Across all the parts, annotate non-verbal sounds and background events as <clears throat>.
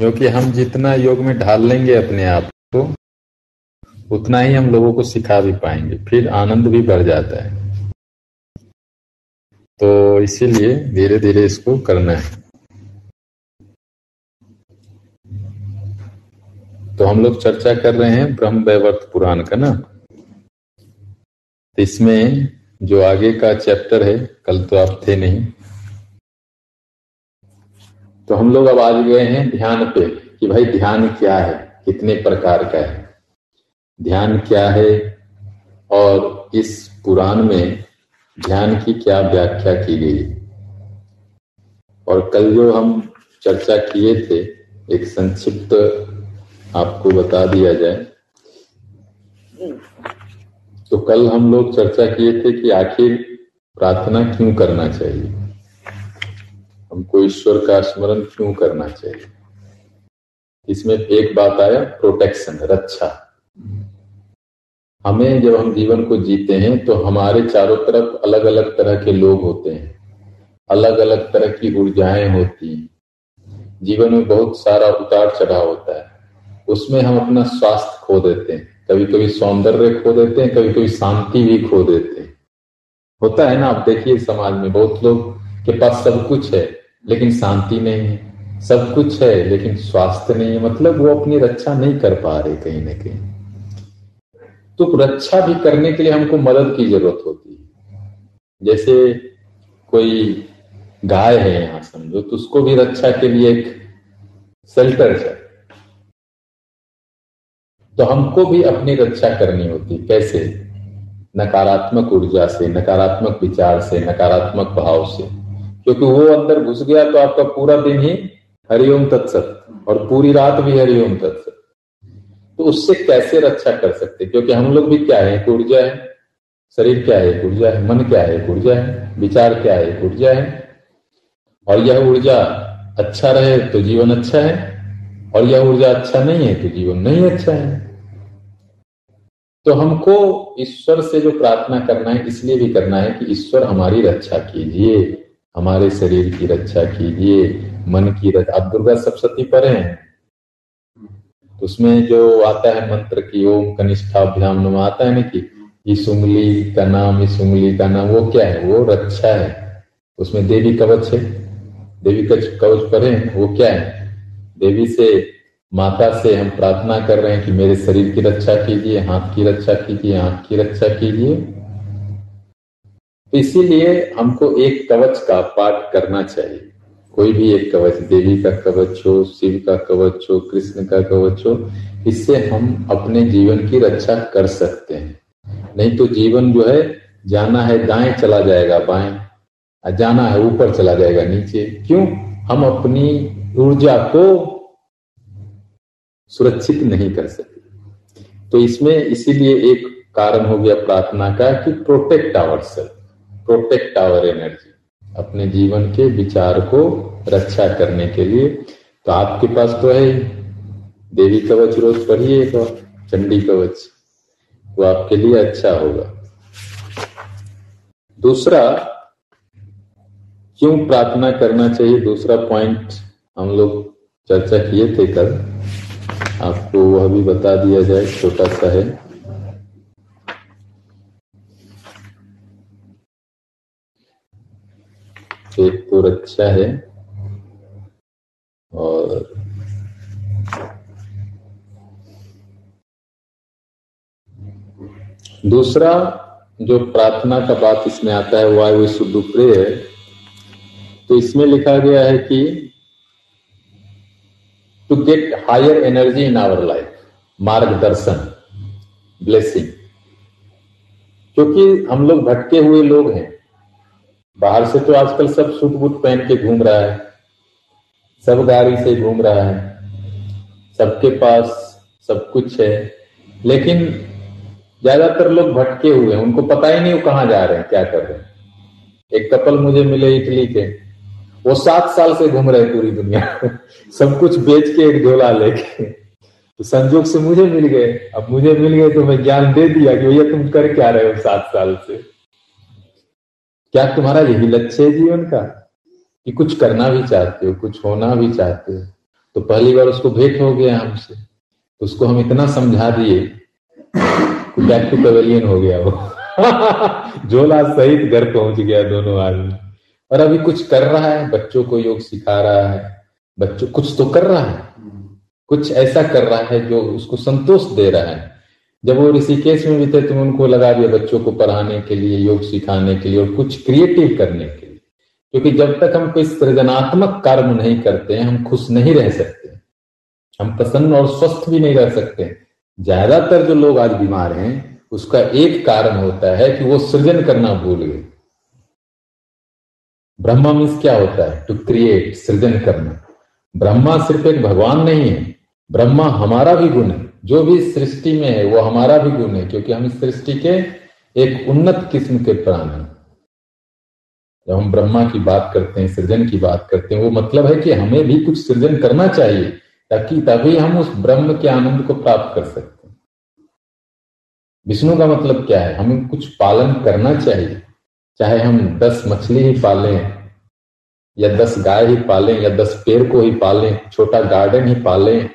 क्योंकि हम जितना योग में ढाल लेंगे अपने आप को, उतना ही हम लोगों को सिखा भी पाएँगे, फिर आनंद भी बढ़ जाता है। तो इसीलिए धीरे धीरे इसको करना है। तो हम लोग चर्चा कर रहे हैं ब्रह्म वैवर्त पुराण का ना? इसमें जो आगे का चैप्टर है, कल तो आप थे नहीं तो हम लोग अब आज गए हैं ध्यान पे कि भाई ध्यान क्या है, कितने प्रकार का है। ध्यान क्या है और इस पुराण में ध्यान की क्या व्याख्या की गई और कल जो हम चर्चा किए थे, एक संक्षिप्त आपको बता दिया जाए। तो कल हम लोग चर्चा किए थे कि आखिर प्रार्थना क्यों करना चाहिए? हमको ईश्वर का स्मरण क्यों करना चाहिए? इसमें एक बात आया प्रोटेक्शन रक्षा। हमें जब हम जीवन को जीते हैं तो हमारे चारों तरफ़ अलग अलग तरह के लोग होते हैं। अलग अलग तरह की ऊर्जाएँ होती हैं। जीवन में बहुत सारा उतार चढ़ाव होता है। उसमें हम अपना स्वास्थ्य खो देते हैं। कभी कभी सौंदर्य खो देते हैं कभी कभी शांति भी खो देते हैं। होता है ना, आप देखिए समाज में बहुत लोग के पास सब कुछ है। लेकिन शांति नहीं है। सब कुछ है, लेकिन स्वास्थ्य नहीं है। मतलब वो अपनी रक्षा नहीं कर पा रहे कहीं ना कहीं। तो रक्षा भी करने के लिए हमको मदद की ज़रूरत होती है। जैसे कोई गाय है यहाँ समझो तो उसको भी रक्षा के लिए एक शेल्टर है। तो हमको भी अपनी रक्षा करनी होती कैसे? नकारात्मक ऊर्जा से, नकारात्मक विचार से, नकारात्मक भाव से। क्योंकि वो अंदर घुस गया तो आपका पूरा दिन ही हरिओम तत्सत, और पूरी रात भी हरिओम तत्सत। तो उससे कैसे रक्षा कर सकते? क्योंकि हम लोग भी क्या है? एक ऊर्जा है। शरीर क्या है? ऊर्जा है। मन क्या है? ऊर्जा है। विचार क्या है? ऊर्जा है। और यह ऊर्जा अच्छा रहे तो जीवन अच्छा है, और यह ऊर्जा अच्छा नहीं है तो जीवन नहीं अच्छा है। तो हमको ईश्वर से जो प्रार्थना करना है, इसलिए भी करना है कि ईश्वर हमारी रक्षा कीजिए। हमारे शरीर की रक्षा कीजिए, मन की रक्षा आप दुर्गा सप्तती पढ़े हैं? उसमें जो आता है मंत्र की ओम कनिष्ठाभ्याम नमा आता है ना कि इस उंगली का नाम, इस उंगली का नाम, वो क्या है? वो रक्षा है। उसमें देवी कवच है। देवी कवच पढ़े वो क्या है? देवी से, माता से हम प्रार्थना कर रहे हैं कि मेरे शरीर की रक्षा कीजिए, हाथ की रक्षा कीजिए, आँख की रक्षा कीजिए। इसीलिए हमको एक कवच का पाठ करना चाहिए। कोई भी एक कवच, देवी का कवच हो, शिव का कवच हो, कृष्ण का कवच हो, इससे हम अपने जीवन की रक्षा कर सकते हैं। नहीं तो जीवन जो है, जाना है दाएँ चला जाएगा बाएँ जाना है ऊपर चला जाएगा नीचे। क्यों? हम अपनी ऊर्जा को सुरक्षित नहीं कर सके तो इसमें इसीलिए एक कारण हो गया प्रार्थना का कि protect our self protect our energy अपने जीवन के विचार को रक्षा करने के लिए। तो आपके पास तो है देवी कवच रोज पढ़िए तो चंडी कवच। वो आपके लिए अच्छा होगा। दूसरा, क्यों प्रार्थना करना चाहिए? दूसरा पॉइंट हम लोग चर्चा किए थे कल। आपको वह भी बता दिया जाए, छोटा सा है। एक तो रक्षा है। और दूसरा जो प्रार्थना का बात इसमें आता है, वायु शुद्ध प्रेय तो इसमें लिखा गया है कि to get higher energy in our life मार्गदर्शन ब्लेसिंग क्योंकि हम लोग भटके हुए लोग हैं बाहर से तो आजकल सब सूट बूट पहन के घूम रहा है। सब गाड़ी से घूम रहा है। सबके पास सब कुछ है। लेकिन ज़्यादातर लोग भटके हुए हैं। उनको पता ही नहीं वो कहाँ जा रहे हैं, क्या कर रहे हैं। एक कपल मुझे मिले इटली के। वो सात साल से घूम रहे पूरी दुनिया। <laughs> सब कुछ बेच के एक झोला लेके। तो संजोग से मुझे मिल गए। अब मुझे मिल गए तो मैं ज्ञान दे दिया कि भैया तुम कर क्या रहे हो सात साल से। क्या तुम्हारा यही लक्ष्य है जीवन का? कि कुछ करना भी चाहते हो, कुछ होना भी चाहते हो। तो पहली बार उसको भेंट हो गया हमसे। तो उसको हम इतना समझा दिए बैक टू पेवेलियन हो गया वो। <laughs> झोला सहित घर पहुँच गया दोनों आदमी। और अभी कुछ कर रहा है, बच्चों को योग सिखा रहा है। बच्चों, कुछ तो कर रहा है। कुछ ऐसा कर रहा है जो उसको संतोष दे रहा है। जब वो ऋषिकेश में भी थे तो उनको लगा दिया बच्चों को पढ़ाने के लिए, योग सिखाने के लिए और कुछ क्रिएटिव करने के लिए। क्योंकि जब तक हम कोई सृजनात्मक कर्म नहीं करते हैं, हम खुश नहीं रह सकते। हम प्रसन्न और स्वस्थ भी नहीं रह सकते। ज़्यादातर जो लोग आज बीमार हैं, उसका एक कारण होता है कि वो सृजन करना भूल गए। ब्रह्मा मीन्स क्या होता है? टू क्रिएट सृजन करना। ब्रह्मा सिर्फ़ एक भगवान नहीं है। ब्रह्मा हमारा भी गुण है। जो भी सृष्टि में है, वो हमारा भी गुण है, क्योंकि हम इस सृष्टि के एक उन्नत किस्म के प्राण हैं। जब हम ब्रह्मा की बात करते हैं, सृजन की बात करते हैं, वो मतलब है कि हमें भी कुछ सृजन करना चाहिए, ताकि तभी हम उस ब्रह्म के आनंद को प्राप्त कर सकते हैं। विष्णु का मतलब क्या है? हमें कुछ पालन करना चाहिए। चाहे हम दस मछली ही पालें, या दस गाय ही पालें, या दस पेड़ को ही पालें, छोटा गार्डन ही पालें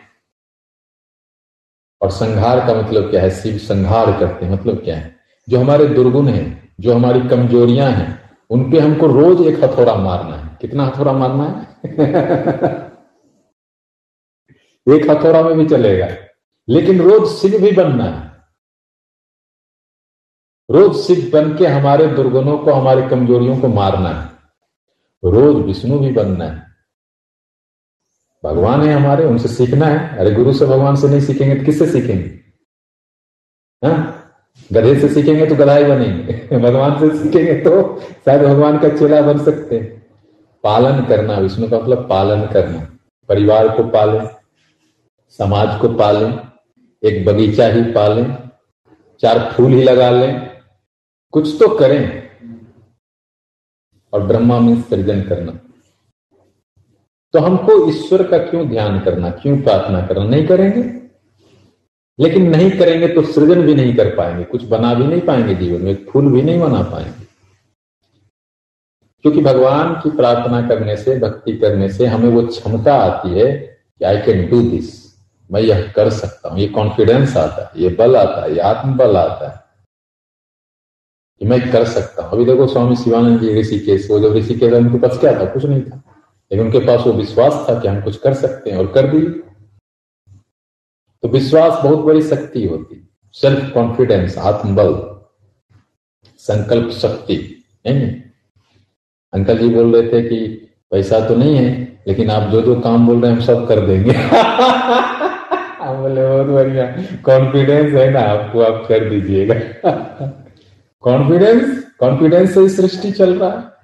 और संहार का मतलब क्या है? शिव संहार करते हैं मतलब क्या है? जो हमारे दुर्गुण हैं, जो हमारी कमजोरियाँ हैं, उन पे हमको रोज एक हथौड़ा मारना है। कितना हथौड़ा मारना है? <laughs> एक हथौड़ा में भी चलेगा, लेकिन रोज शिव भी बनना है। रोज शिव बन के हमारे दुर्गुणों को, हमारी कमजोरियों को मारना है। रोज विष्णु भी बनना है। भगवान है हमारे, उनसे सीखना है। अरे गुरु से भगवान से नहीं सीखेंगे तो किससे सीखेंगे? हाँ? गधे से सीखेंगे तो गधा ही बनेंगे। <laughs> भगवान से सीखेंगे तो शायद भगवान का चेला बन सकते हैं। पालन करना, विष्णु का मतलब पालन करना। परिवार को पालें, समाज को पालें, एक बगीचा ही पालें, चार फूल ही लगा लें, कुछ तो करें। और ब्रह्मा में सृजन करना। तो हमको ईश्वर का क्यों ध्यान करना, क्यों प्रार्थना करना? नहीं करेंगे। लेकिन नहीं करेंगे तो सृजन भी नहीं कर पाएँगे, कुछ बना भी नहीं पाएँगे जीवन में फूल भी नहीं बना पाएँगे। क्योंकि भगवान की प्रार्थना करने से, भक्ति करने से हमें वो क्षमता आती है कि आई कैन डू दिस मैं यह कर सकता हूँ। ये कॉन्फिडेंस आता है, ये बल आता है, ये आत्मबल आता है कि मैं कर सकता हूँ। अभी देखो स्वामी शिवानंद जी ऋषिकेश, वो जब ऋषिकेश उनके पास क्या था? कुछ नहीं था। लेकिन उनके पास वो विश्वास था कि हम कुछ कर सकते हैं और कर दिए तो विश्वास बहुत बड़ी शक्ति होती। सेल्फ कॉन्फिडेंस आत्मबल, संकल्प शक्ति है अंकल जी बोल रहे थे कि पैसा तो नहीं है, लेकिन आप जो जो काम बोल रहे हैं, हम सब कर देंगे। <laughs> हम बोले, बहुत बढ़िया। कॉन्फिडेंस है ना, आपको आप कर दीजिएगा। <laughs> कॉन्फिडेंस कॉन्फिडेंस से सृष्टि चल रहा है।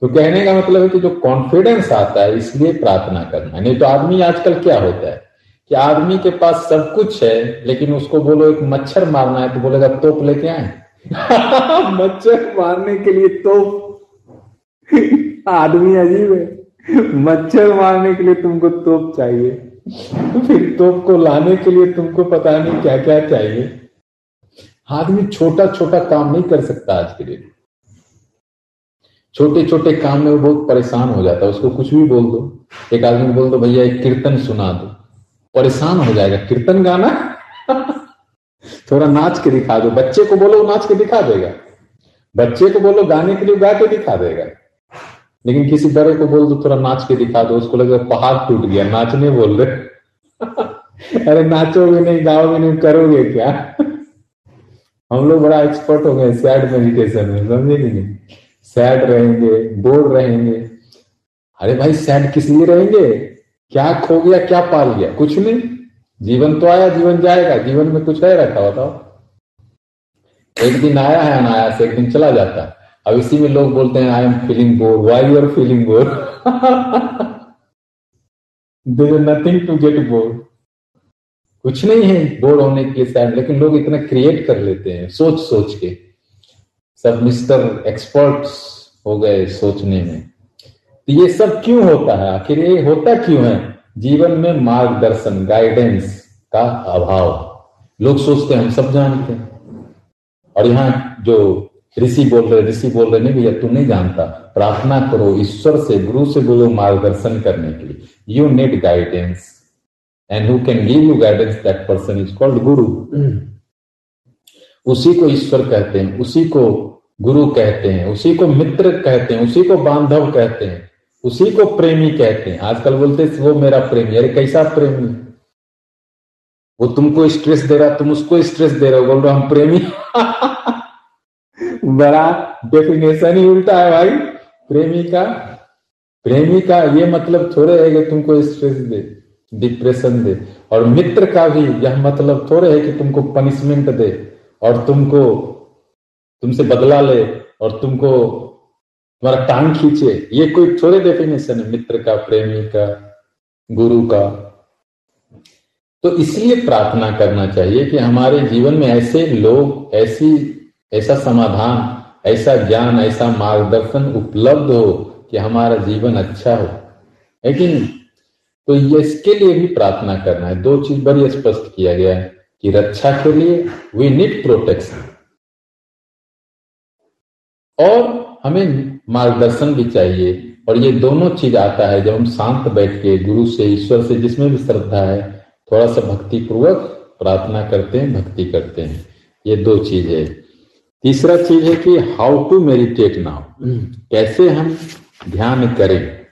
तो कहने का मतलब है कि जो कॉन्फिडेंस आता है, इसलिए प्रार्थना करना। नहीं तो आदमी आजकल क्या होता है कि आदमी के पास सब कुछ है, लेकिन उसको बोलो, एक मच्छर मारना है तो बोलेगा, तोप लेके आए। <laughs> मच्छर मारने के लिए तोप। <laughs> आदमी अजीब है। मच्छर मारने के लिए तुमको तोप चाहिए। फिर तोप को लाने के लिए तुमको पता नहीं क्या क्या चाहिए। आदमी छोटा छोटा काम नहीं कर सकता आज के लिए छोटे छोटे काम में वो बहुत परेशान हो जाता है, उसको कुछ भी बोल दो। एक आदमी बोल दो, भैया, एक कीर्तन सुना दो। परेशान हो जाएगा, कीर्तन गाना? <laughs> थोड़ा नाच के दिखा दो। बच्चे को बोलो नाच के दिखा देगा। बच्चे को बोलो, गाने के लिए गा के दिखा देगा। लेकिन किसी बड़े को बोल दो, थोड़ा नाच के दिखा दो। उसको लगेगा पहाड़ टूट गया, नाचने बोल रहे <laughs> अरे, नाचोगे नहीं, गाओगे नहीं, करोगे क्या? <laughs> हम लोग बड़ा एक्सपर्ट हो गए सैड मेडिटेशन में, समझे नहीं? सैड रहेंगे बोर रहेंगे। अरे भाई, सैड किस लिए रहेंगे? क्या खो गया, क्या पाल गया? कुछ नहीं। जीवन तो आया, जीवन जाएगा। जीवन में कुछ है रखा बताओ। एक दिन आया है अनायास, एक दिन चला जाता। है अब इसी में लोग बोलते हैं I am feeling bore why you are feeling bore there nothing to get bore कुछ नहीं है बोर होने के लिए सैड लेकिन लोग इतना क्रिएट कर लेते हैं सोच सोच के। सब मिस्टर एक्सपर्ट्स हो गए सोचने में। तो ये सब क्यों होता है? आखिर ये होता क्यों है? जीवन में मार्गदर्शन गाइडेंस का अभाव। लोग सोचते हैं, हम सब जानते हैं। और यहाँ जो ऋषि बोल रहे, ऋषि बोल रहे, नहीं भैया, तू नहीं जानता। प्रार्थना करो, ईश्वर से, गुरु से बोलो मार्गदर्शन करने के लिए। You need guidance and who can give you guidance that person is called guru. उसी को ईश्वर कहते हैं, उसी को गुरु कहते हैं, उसी को मित्र कहते हैं, उसी को बांधव कहते हैं, उसी को प्रेमी कहते हैं। आजकल बोलते वो मेरा प्रेमी अरे कैसा प्रेमी वो तुमको स्ट्रेस दे रहा, तुम उसको स्ट्रेस दे रहे हो। बोल रहे हम प्रेमी <laughs> बड़ा डेफिनेशन ही उल्टा है भाई। प्रेमी का प्रेमी का ये मतलब थोड़े है कि तुमको स्ट्रेस दे डिप्रेशन दे। और मित्र का भी यह मतलब थोड़े है कि तुमको पनिशमेंट दे। और तुमको, तुमसे बदला ले और तुमको तुम्हारा टांग खींचे। ये कोई थोड़े डेफिनेशन है, मित्र का, प्रेमी का, गुरु का। तो इसलिए प्रार्थना करना चाहिए कि हमारे जीवन में ऐसे लोग, ऐसी, ऐसा समाधान, ऐसा ज्ञान, ऐसा मार्गदर्शन उपलब्ध हो कि हमारा जीवन अच्छा हो। लेकिन तो ये इसके लिए भी प्रार्थना करना है। दो चीज़ बड़ी स्पष्ट किया गया है। कि रक्षा के लिए वी नीड प्रोटेक्शन और हमें मार्गदर्शन भी चाहिए। और ये दोनों चीज़ आता है जब हम शांत बैठ के गुरु से ईश्वर से जिसमें भी श्रद्धा है थोड़ा सा भक्ति पूर्वक प्रार्थना करते हैं भक्ति करते हैं। ये दो चीज़ है। तीसरा चीज़ है कि हाउ टू मेडिटेट नाउ कैसे हम ध्यान करें?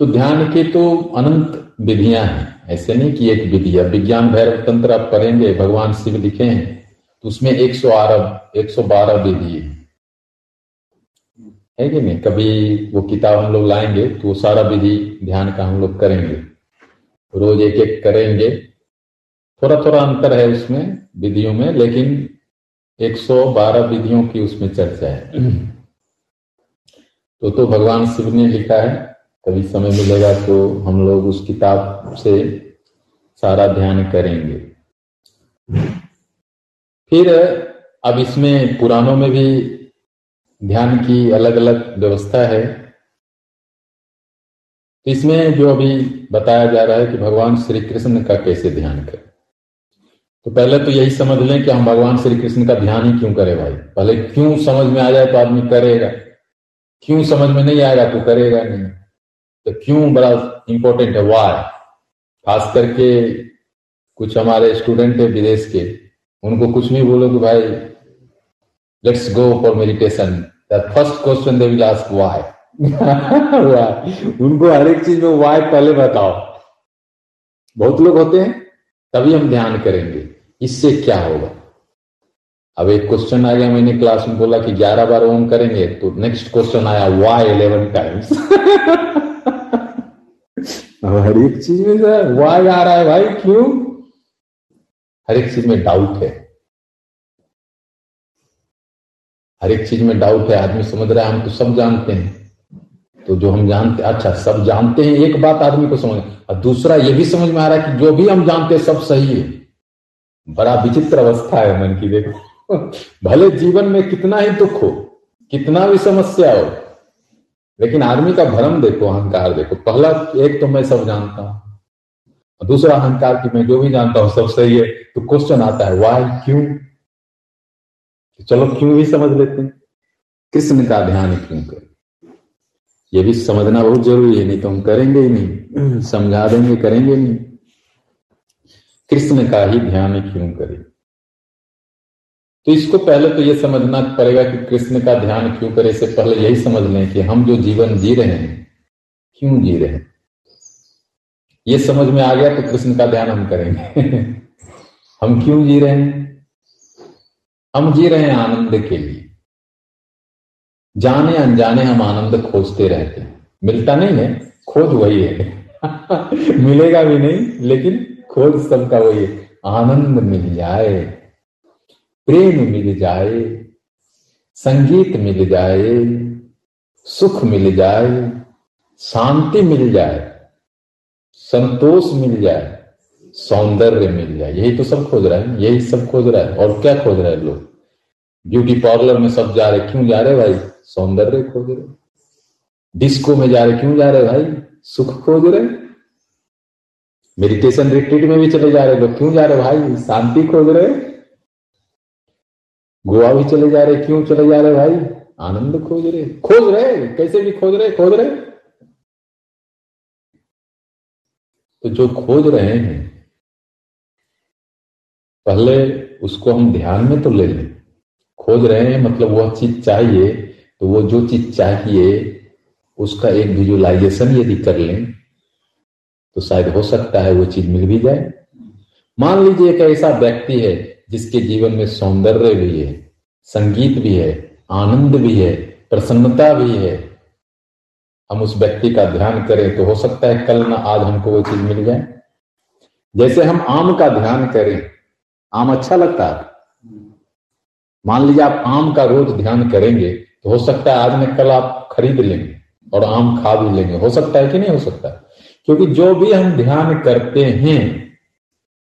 तो ध्यान की तो अनंत विधियाँ हैं। ऐसे नहीं कि एक विधि है विज्ञान भैरव तंत्र आप पढ़ेंगे भगवान शिव लिखे हैं तो उसमें एक सौ आरब एक सौ बारह विधि है। है कि नहीं? कभी वो किताब हम लोग लाएँगे तो वो सारा विधि ध्यान का हम लोग करेंगे। रोज एक एक करेंगे। थोड़ा थोड़ा अंतर है उसमें विधियों में लेकिन 112 विधियों की उसमें चर्चा है। तो तो भगवान शिव ने लिखा है कभी समय मिलेगा तो हम लोग उस किताब से सारा ध्यान करेंगे। फिर अब इसमें पुराणों में भी ध्यान की अलग अलग व्यवस्था है। तो इसमें जो अभी बताया जा रहा है कि भगवान श्री कृष्ण का कैसे ध्यान करें। तो पहले तो यही समझ लें कि हम भगवान श्री कृष्ण का ध्यान ही क्यों करें भाई? पहले क्यों समझ में आ जाए तो आदमी करेगा। क्यों समझ में नहीं आएगा तो करेगा नहीं। तो क्यों बड़ा इंपॉर्टेंट है? वाय खास करके कुछ हमारे स्टूडेंट है विदेश के, उनको कुछ नहीं बोलो कि भाई let's go for meditation first question दे उनको हर एक चीज़ में वाय पहले बताओ। बहुत लोग होते हैं, तभी हम ध्यान करेंगे, इससे क्या होगा? अब एक क्वेश्चन आ गया, मैंने क्लास में बोला कि 11 बार ओम करेंगे तो नेक्स्ट क्वेश्चन आया वाई इलेवन टाइम्स अब हर एक चीज़ में सर वाई आ रहा है भाई, क्यों? हर एक चीज़ में डाउट है। हर एक चीज़ में डाउट है, आदमी समझ रहा है, हम तो सब जानते हैं। तो जो हम जानते अच्छा सब जानते हैं, एक बात आदमी को समझ, और दूसरा ये भी समझ में आ रहा है कि जो भी हम जानते हैं, सब सही है। बड़ा विचित्र अवस्था है मन की, देखो। <laughs> भले जीवन में कितना ही दुख हो, कितना भी समस्या हो लेकिन आदमी का भ्रम देखो, अहंकार देखो। पहला एक तो मैं सब जानता हूँ दूसरा अहंकार की मैं जो भी जानता हूँ सब सही है। तो क्वेश्चन आता है वाई क्यों? चलो क्यों भी समझ लेते हैं। कृष्ण का ध्यान क्यों करें? ये भी समझना बहुत ज़रूरी है, नहीं तो हम करेंगे ही नहीं। समझा देंगे, करेंगे नहीं। कृष्ण का ही ध्यान क्यों करें? तो इसको पहले तो ये समझना पड़ेगा कि कृष्ण का ध्यान क्यों करे, इससे पहले यही समझ लें कि हम जो जीवन जी रहे हैं, क्यों जी रहे हैं। ये समझ में आ गया तो कृष्ण का ध्यान हम करेंगे। <laughs> हम क्यों जी रहे हैं? हम जी रहे हैं आनंद के लिए। जाने अनजाने हम आनंद खोजते रहते हैं। मिलता नहीं है, खोज वही है। <laughs> मिलेगा भी नहीं, लेकिन खोज सबका वही है। आनंद मिल जाए। प्रेम मिल जाए, संगीत मिल जाए, सुख मिल जाए, शांति मिल जाए, संतोष मिल जाए, सौंदर्य मिल जाए। यही तो सब खोज रहा है, यही सब खोज रहा है। और क्या खोज रहे हैं लोग? ब्यूटी पार्लर में सब जा रहे, क्यों जा रहे भाई? सौंदर्य खोज रहे डिस्को में जा रहे, क्यों जा रहे भाई? सुख खोज रहे मेडिटेशन रिट्रीट में भी चले जा रहे लोग, क्यों जा रहे भाई? शांति खोज रहे गोवा भी चले जा रहे, क्यों चले जा रहे भाई? आनंद खोज रहे। खोज रहे? कैसे भी खोज रहे खोज रहे। तो जो खोज रहे हैं, पहले उसको हम ध्यान में तो ले लें। खोज रहे हैं मतलब वह चीज़ चाहिए तो वो जो चीज़ चाहिए, उसका एक विजुलाइजेशन यदि कर लें तो शायद हो सकता है वो चीज़ मिल भी जाए। मान लीजिए एक ऐसा व्यक्ति है जिसके जीवन में सौंदर्य भी है, संगीत भी है, आनंद भी है, प्रसन्नता भी है। हम उस व्यक्ति का ध्यान करें तो हो सकता है कल ना आज हमको वो चीज़ मिल जाए। जैसे हम आम का ध्यान करें, आम अच्छा लगता है। मान लीजिए आप आम का रोज ध्यान करेंगे तो हो सकता है आज न कल आप खरीद लेंगे और आम खा भी लेंगे। हो सकता है कि नहीं हो सकता? क्योंकि जो भी हम ध्यान करते हैं,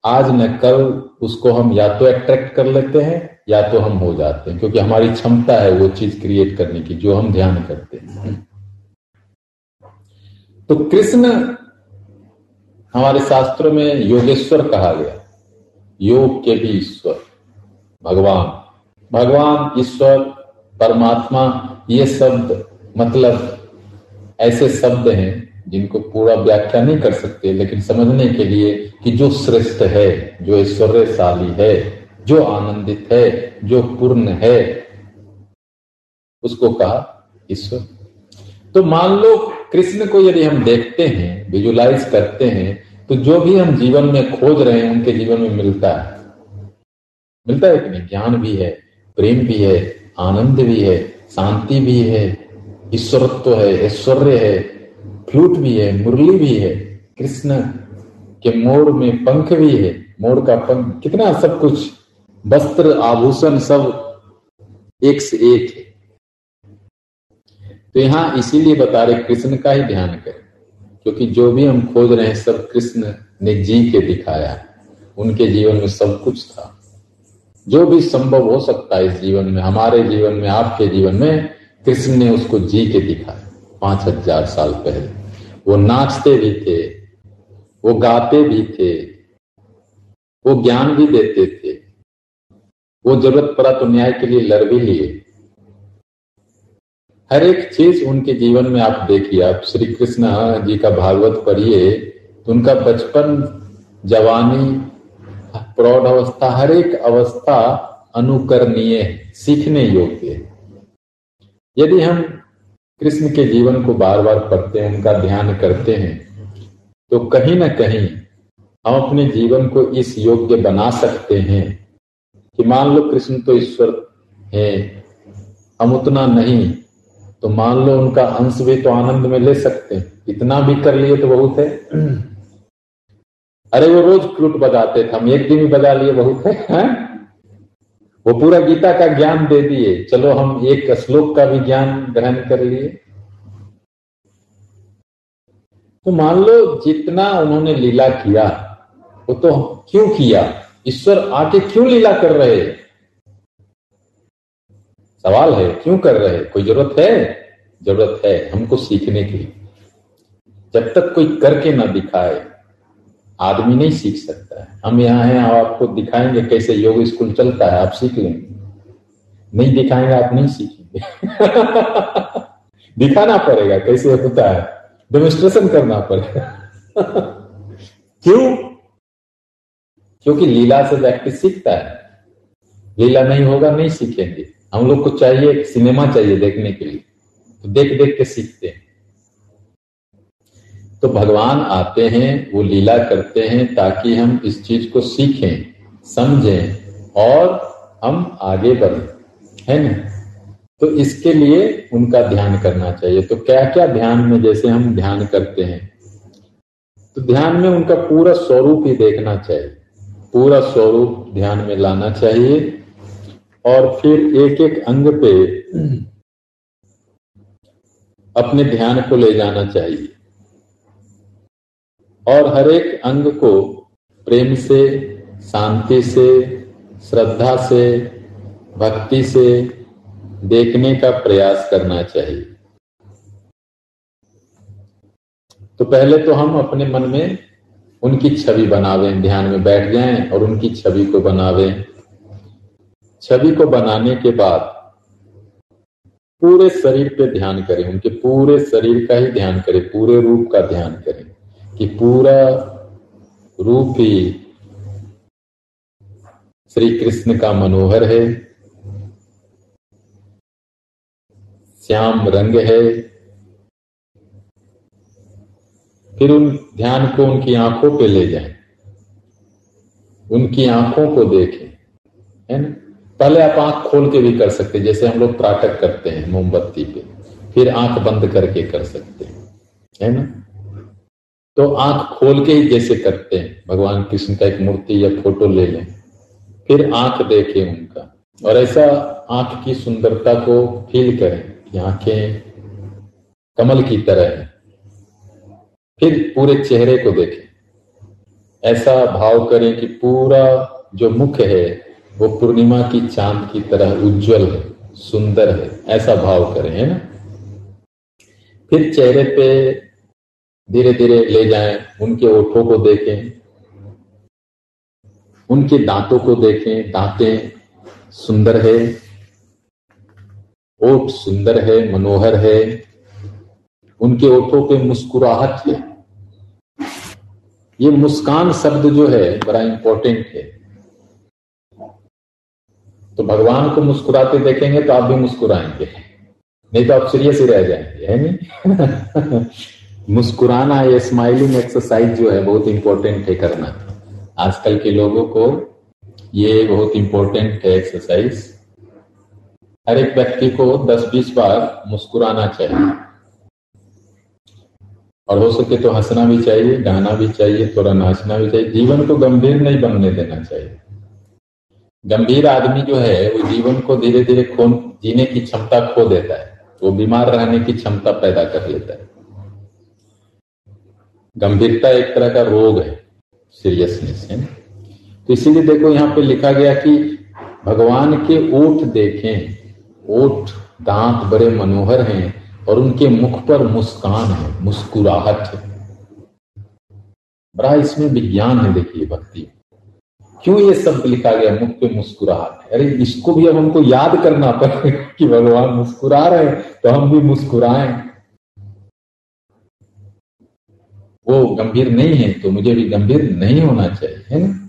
आज न कल उसको हम या तो अट्रैक्ट कर लेते हैं, या तो हम हो जाते हैं, क्योंकि हमारी क्षमता है वो चीज़ क्रिएट करने की, जो हम ध्यान करते हैं। तो कृष्ण हमारे शास्त्रों में योगेश्वर कहा गया। योग के भी ईश्वर, भगवान। भगवान, ईश्वर, परमात्मा, ये शब्द मतलब ऐसे शब्द हैं जिनको पूरा व्याख्या नहीं कर सकते, लेकिन समझने के लिए कि जो श्रेष्ठ है, जो ऐश्वर्यशाली है, जो आनंदित है, जो पूर्ण है, उसको कहा ईश्वर। तो मान लो कृष्ण को यदि हम देखते हैं विजुलाइज करते हैं तो जो भी हम जीवन में खोज रहे हैं, उनके जीवन में मिलता है। मिलता है कि नहीं? ज्ञान भी है, प्रेम भी है, आनंद भी है, शांति भी है, ईश्वरत्व है, ऐश्वर्य है फ्लूट भी है, मुरली भी है, कृष्ण के मोर में पंख भी है, मोर का पंख, कितना सब कुछ, वस्त्र, आभूषण सब एक से एक है। तो यहाँ इसीलिए बता रहे, कृष्ण का ही ध्यान करें, क्योंकि जो भी हम खोज रहे हैं, सब कृष्ण ने जी के दिखाया, उनके जीवन में सब कुछ था। जो भी संभव हो सकता है इस जीवन में, हमारे जीवन में, आपके जीवन में, कृष्ण ने उसको जी के दिखाया। पाँच हज़ार साल पहले। वो नाचते भी थे, वो गाते भी थे, वो ज्ञान भी देते थे। वो ज़रूरत पड़ा तो न्याय के लिए लड़ भी लिए। हर एक चीज़ उनके जीवन में आप देखिए, आप श्री कृष्ण जी का भागवत पढ़िए तो उनका बचपन, जवानी, प्रौढ़ अवस्था, हर एक अवस्था अनुकरणीय सीखने योग्य यदि हम कृष्ण के जीवन को बार बार पढ़ते हैं उनका ध्यान करते हैं तो कहीं ना कहीं हम अपने जीवन को इस योग्य बना सकते हैं कि मान लो कृष्ण तो ईश्वर है हम उतना नहीं तो मान लो उनका अंश भी तो आनंद में ले सकते हैं इतना भी कर लिए तो बहुत है <clears throat> अरे वो रोज फ्लूट बजाते थे हम एक दिन ही बजा लिए बहुत है, है? वो पूरा गीता का ज्ञान दे दिए। चलो हम एक श्लोक का भी ज्ञान ग्रहण कर लिए। तो मान लो जितना उन्होंने लीला किया, वो तो क्यों किया? ईश्वर आके क्यों लीला कर रहे? सवाल है, क्यों कर रहे? कोई ज़रूरत है? ज़रूरत है हमको सीखने की। जब तक कोई करके ना दिखाए। आदमी नहीं सीख सकता है। हम यहाँ हैं आपको दिखाएँगे कैसे योग स्कूल चलता है, आप सीख लेंगे। नहीं दिखाएँगे, आप नहीं सीखेंगे। <laughs> दिखाना पड़ेगा, कैसे होता है। डेमोस्ट्रेशन करना पड़ेगा। <laughs> क्यों? क्योंकि लीला से व्यक्ति सीखता है। लीला नहीं होगा, नहीं सीखेंगे। हम लोग को चाहिए, सिनेमा चाहिए देखने के लिए। तो देख देख के सीखते हैं। तो भगवान आते हैं, वो लीला करते हैं ताकि हम इस चीज़ को सीखें, समझें और हम आगे बढ़े। है ना? तो इसके लिए उनका ध्यान करना चाहिए। तो क्या क्या ध्यान में जैसे हम ध्यान करते हैं? तो ध्यान में उनका पूरा स्वरूप ही देखना चाहिए। पूरा स्वरूप ध्यान में लाना चाहिए और फिर एक एक अंग पे अपने ध्यान को ले जाना चाहिए। और हर एक अंग को प्रेम से, शांति से, श्रद्धा से, भक्ति से देखने का प्रयास करना चाहिए। तो पहले तो हम अपने मन में उनकी छवि बनावे, ध्यान में बैठ जाएँ और उनकी छवि को बनावे। छवि को बनाने के बाद पूरे शरीर पे ध्यान करें, उनके पूरे शरीर का ही ध्यान करें, पूरे रूप का ध्यान करें। कि पूरा रूप ही श्री कृष्ण का मनोहर है। श्याम रंग है। फिर उन ध्यान को उनकी आँखों पे ले जाए। उनकी आँखों को देखें। है ना? पहले आप आँख खोल के भी कर सकते हैं, जैसे हम लोग प्राटक करते हैं, मोमबत्ती पे। फिर आँख बंद करके कर सकते हैं। है ना? तो आँख खोल के ही जैसे करते हैं। भगवान कृष्ण का एक मूर्ति या फ़ोटो ले लें, फिर आँख देखें उनका। और ऐसा आँख की सुंदरता को फील करें कि आँखें कमल की तरह है। फिर पूरे चेहरे को देखें। ऐसा भाव करें कि पूरा जो मुख है, वो पूर्णिमा की चाँद की तरह उज्जवल है, सुंदर है। ऐसा भाव करें, है ना? फिर चेहरे पे धीरे धीरे ले जाएँ, उनके ओठों को देखें, उनके दांतों को देखें, दांतें सुंदर है, ओठ सुंदर है, मनोहर है, उनके ओठों पे मुस्कुराहट है। ये मुस्कान शब्द जो है, बड़ा इंपॉर्टेंट है। तो भगवान को मुस्कुराते देखेंगे तो आप भी मुस्कुराएँगे। नहीं तो आप सीरियस ही रह जाएँगे, है नहीं? <laughs> मुस्कुराना ये स्माइलिंग एक्सरसाइज जो है बहुत इंपॉर्टेंट है करना। आजकल के लोगों को ये बहुत इंपॉर्टेंट है एक्सरसाइज हर एक व्यक्ति को 10-20 बार मुस्कुराना चाहिए। और हो सके तो हंसना भी चाहिए, गाना भी चाहिए, थोड़ा नाचना भी चाहिए। जीवन को गंभीर नहीं बनने देना चाहिए। गंभीर आदमी जो है, वो जीवन को धीरे धीरे खो जीने की क्षमता खो देता है। वो बीमार रहने की क्षमता पैदा कर लेता है। गंभीरता एक तरह का रोग है सीरियसनेस है तो इसीलिए देखो यहाँ पे लिखा गया कि भगवान के ओठ देखें, ओठ दांत बड़े मनोहर हैं और उनके मुख पर मुस्कान है, मुस्कुराहट है। बड़ा इसमें विज्ञान है देखिए भक्ति। क्यों ये शब्द लिखा गया, मुख पे मुस्कुराहट अरे इसको भी अब हमको याद करना पड़ेगा कि भगवान मुस्कुरा रहे हैं तो हम भी मुस्कुराएँ। वो गंभीर नहीं है तो मुझे भी गंभीर नहीं होना चाहिए, है ना?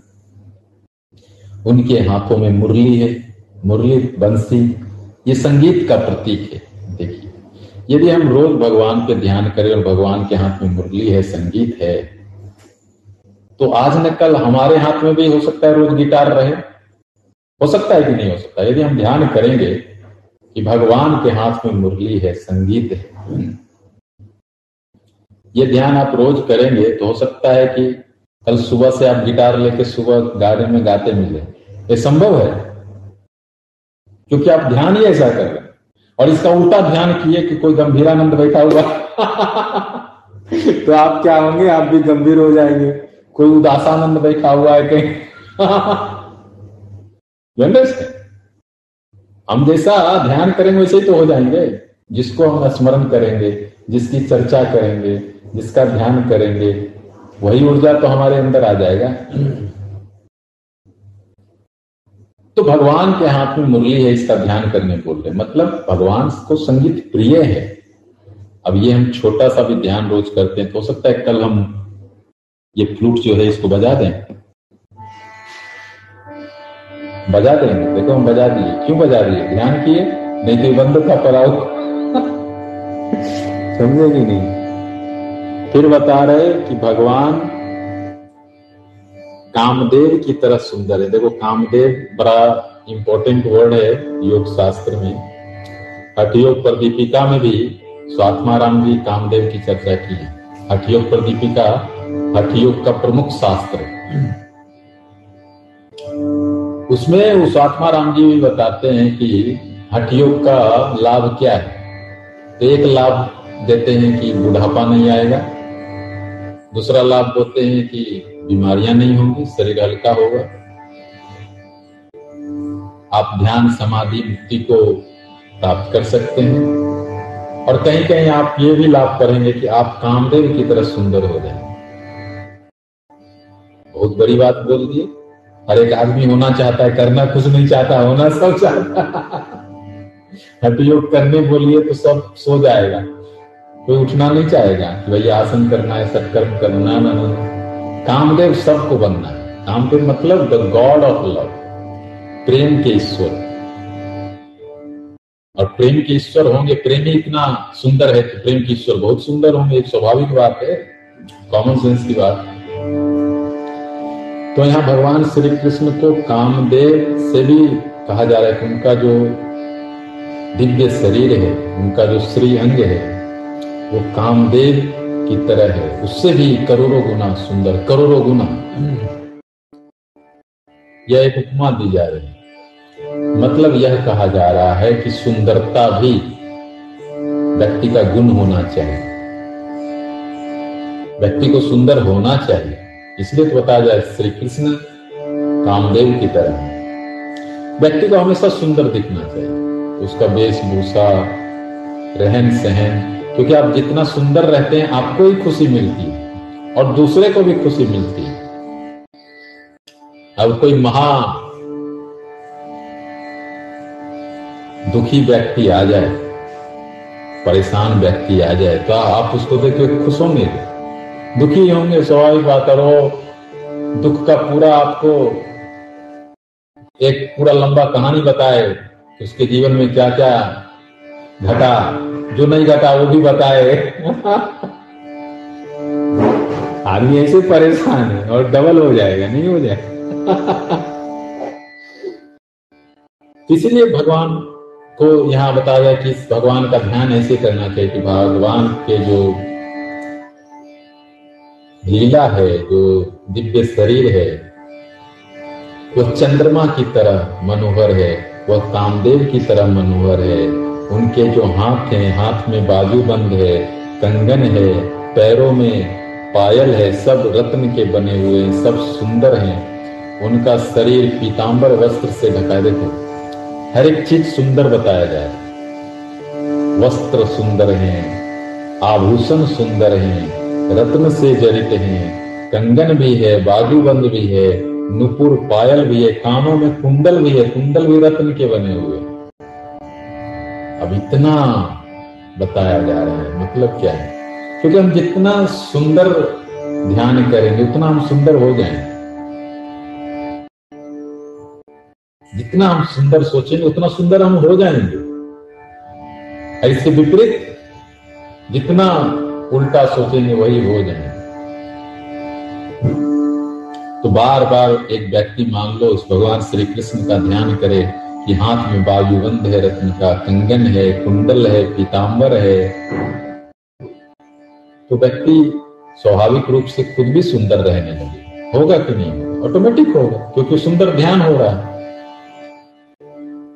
उनके हाथों में मुरली है, मुरली बंसी, ये संगीत का प्रतीक है, देखिए। यदि हम रोज भगवान पे ध्यान करें और भगवान के हाथ में मुरली है, संगीत है तो आज न कल हमारे हाथ में भी हो सकता है रोज गिटार रहे? हो सकता है कि नहीं हो सकता? यदि हम ध्यान करेंगे कि भगवान के हाथ में मुरली है, संगीत है ये ध्यान आप रोज करेंगे तो हो सकता है कि कल सुबह से आप गिटार लेके सुबह गाड़ी में गाते मिले। ये संभव है? क्योंकि आप ध्यान ही ऐसा कर रहे और इसका उल्टा ध्यान किए कि कोई गंभीरानंद बैठा हुआ। <laughs> तो आप क्या होंगे? आप भी गंभीर हो जाएँगे। कोई उदासानंद बैठा हुआ है कहीं। <laughs> हम जैसा ध्यान करेंगे वैसे ही तो हो जाएँगे। जिसको हम स्मरण करेंगे, जिसकी चर्चा करेंगे जिसका ध्यान करेंगे, वही ऊर्जा तो हमारे अंदर आ जाएगा। तो भगवान के हाथ में मुरली है, इसका ध्यान करने बोल रहे मतलब भगवान को संगीत प्रिय है। अब ये हम छोटा सा भी ध्यान रोज करते हैं तो हो सकता है कल हम ये फ्लूट जो है, इसको बजा दें। बजा देंगे। देखो, हम बजा दिए। क्यों बजा दिए? ध्यान किए? नहीं तो बंद था पराओ <laughs> समझेगी नहीं? फिर बता रहे कि भगवान कामदेव की तरह सुंदर है। देखो, कामदेव बड़ा इंपॉर्टेंट वर्ड है योग शास्त्र में। हठयोग पर दीपिका में भी स्वात्मा राम जी कामदेव की चर्चा की है। हठयोग पर दीपिका हठयोग का प्रमुख शास्त्र उसमें उस आत्मा राम जी भी बताते हैं कि हठयोग का लाभ क्या है? तो एक लाभ देते हैं कि बुढ़ापा नहीं आएगा। दूसरा लाभ बोलते हैं कि बीमारियाँ नहीं होंगी, शरीर हल्का होगा। आप ध्यान, समाधि, मुक्ति को प्राप्त कर सकते हैं। और कहीं कहीं आप ये भी लाभ करेंगे कि आप कामदेव की तरह सुंदर हो जाएँगे बहुत बड़ी बात बोल दिए हर एक आदमी होना चाहता है, करना कुछ नहीं चाहता, होना सब चाहता हट <laughs> योग करने बोलिए तो सब सो जाएगा। कोई उठना नहीं चाहेगा कि भाई आसन करना है, सत्कर्म करना है ना कामदेव सबको बनना है। कामदेव मतलब द गॉड ऑफ़ लव प्रेम के ईश्वर। और प्रेम के ईश्वर होंगे, प्रेमी इतना सुंदर है तो प्रेम के ईश्वर बहुत सुंदर होंगे, एक स्वाभाविक बात है कॉमन सेंस की बात। तो यहाँ भगवान श्री कृष्ण को कामदेव से भी कहा जा रहा है कि उनका जो दिव्य शरीर है, उनका जो श्री अंग है वो कामदेव की तरह है। उससे भी करोड़ों गुना सुंदर, करोड़ों गुना। यह एक उपमा दी जा रही है। मतलब यह कहा जा रहा है कि सुंदरता भी व्यक्ति का गुण होना चाहिए। व्यक्ति को सुंदर होना चाहिए। इसलिए तो बताया जाए श्री कृष्ण कामदेव की तरह व्यक्ति को हमेशा सुंदर दिखना चाहिए। उसका वेशभूषा रहन सहन क्योंकि आप जितना सुंदर रहते हैं, आपको ही खुशी मिलती है और दूसरे को भी खुशी मिलती है। अब कोई महा दुखी व्यक्ति आ जाए, परेशान व्यक्ति आ जाए तो आप उसको देख खुश होंगे। दुखी होंगे, स्वाभाविक बात और दुख का पूरा आपको एक पूरा लंबा कहानी बताए उसके जीवन में क्या क्या घटा। जो नहीं घटा वो भी बताए। <laughs> आदमी ऐसे परेशान है और डबल हो जाएगा नहीं हो जाएगा। <laughs> इसलिए भगवान को यहाँ बताया गया कि भगवान का ध्यान ऐसे करना चाहिए कि भगवान के जो लीला है जो दिव्य शरीर है वह चंद्रमा की तरह मनोहर है वह कामदेव की तरह मनोहर है। उनके जो हाथ हैं, हाथ में बाजू बंद है, कंगन है, पैरों में पायल है, सब रत्न के बने हुए, सब सुंदर हैं। उनका शरीर पीताम्बर वस्त्र से ढका देते हर एक चीज़ सुंदर बताया जाए। वस्त्र सुंदर हैं, आभूषण सुंदर हैं, रत्न से जड़ित हैं, कंगन भी है बाजूबंद भी है, नुपुर पायल भी है, कानों में कुंडल भी है, कुंडल भी रत्न के बने हुए। अब इतना बताया जा रहा है मतलब क्या है? क्योंकि हम जितना सुंदर ध्यान करेंगे, उतना हम सुंदर हो जाएँगे। जितना हम सुंदर सोचेंगे, उतना सुंदर हम हो जाएँगे। ऐसे विपरीत, जितना उल्टा सोचेंगे, वही हो जाएँगे। तो बार बार एक व्यक्ति, मान लो, उस भगवान श्री कृष्ण का ध्यान करे कि हाथ में बाजूबंद है, रत्न का कंगन है, कुंडल है पीताम्बर है। तो व्यक्ति स्वाभाविक रूप से खुद भी सुंदर रहने लगे। होगा कि नहीं? ऑटोमेटिक होगा, क्योंकि सुंदर ध्यान हो रहा है।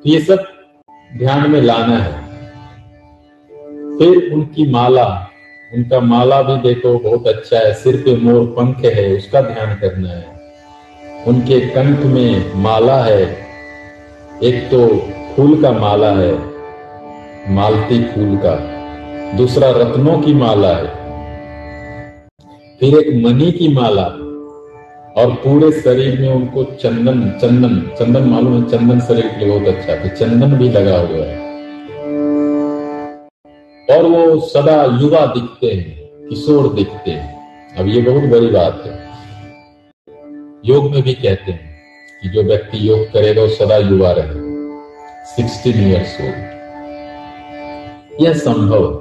तो ये सब ध्यान में लाना है। फिर उनकी माला, उनका माला भी देखो, बहुत अच्छा है। सिर पे मोर पंख है, उसका ध्यान करना है। उनके कंठ में माला है। एक तो फूल का माला है, मालती फूल का। दूसरा रत्नों की माला है। फिर एक मनी की माला। और पूरे शरीर में उनको चंदन चंदन चंदन मालूम है, चंदन शरीर के लिए बहुत अच्छा है चंदन भी लगा हुआ है। और वो सदा युवा दिखते हैं, किशोर दिखते हैं। अब ये बहुत बड़ी बात है। योग में भी कहते हैं कि जो व्यक्ति योग करेगा वो सदा युवा रहे। सिक्सटीन ईयर्स ओल्ड यह संभव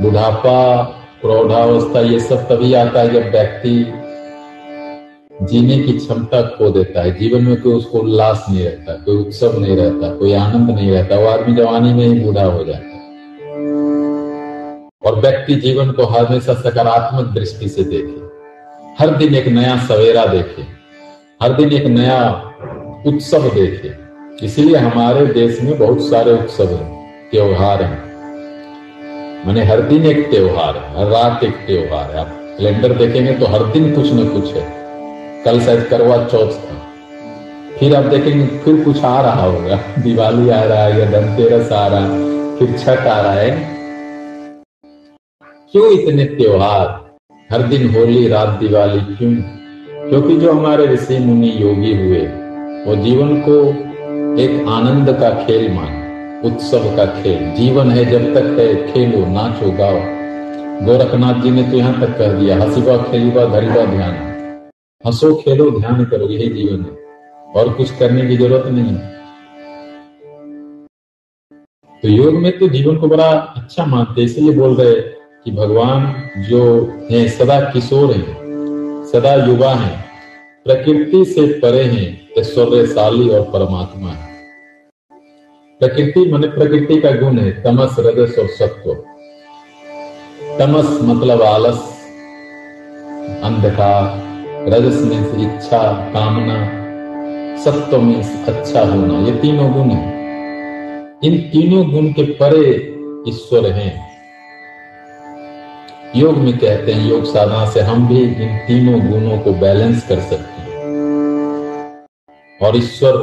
बुढ़ापा, प्रौढ़ावस्था, ये सब तभी आता है जब व्यक्ति जीने की क्षमता खो देता है। जीवन में कोई उसको उल्लास नहीं रहता, कोई उत्सव नहीं रहता, कोई आनंद नहीं रहता। वो आदमी जवानी में ही बूढ़ा हो जाता है। और व्यक्ति जीवन को हमेशा सकारात्मक दृष्टि से देखे। हर दिन एक नया सवेरा देखे। हर दिन एक नया उत्सव देखे इसलिए हमारे देश में बहुत सारे उत्सव हैं, त्योहार हैं। मैंने हर दिन एक त्योहार है, हर रात एक त्योहार है। आप कैलेंडर देखेंगे तो हर दिन कुछ न कुछ है। कल शायद करवा चौथ था। फिर आप देखेंगे फिर कुछ आ रहा होगा। <laughs> दिवाली आ रहा है या धनतेरस आ रहा है, फिर छठ आ रहा है। क्यों इतने त्योहार? हर दिन होली, रात दिवाली, क्यों? क्योंकि जो हमारे ऋषि मुनि योगी हुए, वो जीवन को एक आनंद का खेल मान, उत्सव का खेल। जीवन है जब तक है, खेलो, नाचो, गाओ। गोरखनाथ जी ने तो यहाँ तक कह दिया, हसीबा खेलीबा, धरीबा ध्यान। हंसो, खेलो, ध्यान करो, यही जीवन है। और कुछ करने की ज़रूरत नहीं तो योग में तो जीवन को बड़ा अच्छा मानते इसलिए बोल रहे कि भगवान जो है, सदा किशोर हैं। सदा युवा है, प्रकृति से परे हैं, ऐश्वर्यशाली और परमात्मा है। प्रकृति मन प्रकृति का गुण है, तमस, रजस और सत्व। तमस मतलब आलस, अंधकार, रजस में से इच्छा, कामना, सत्व में अच्छा होना, ये तीनों गुण है। इन तीनों गुण के परे ईश्वर हैं। योग में कहते हैं, योग साधना से हम भी इन तीनों गुणों को बैलेंस कर सकते हैं। और ईश्वर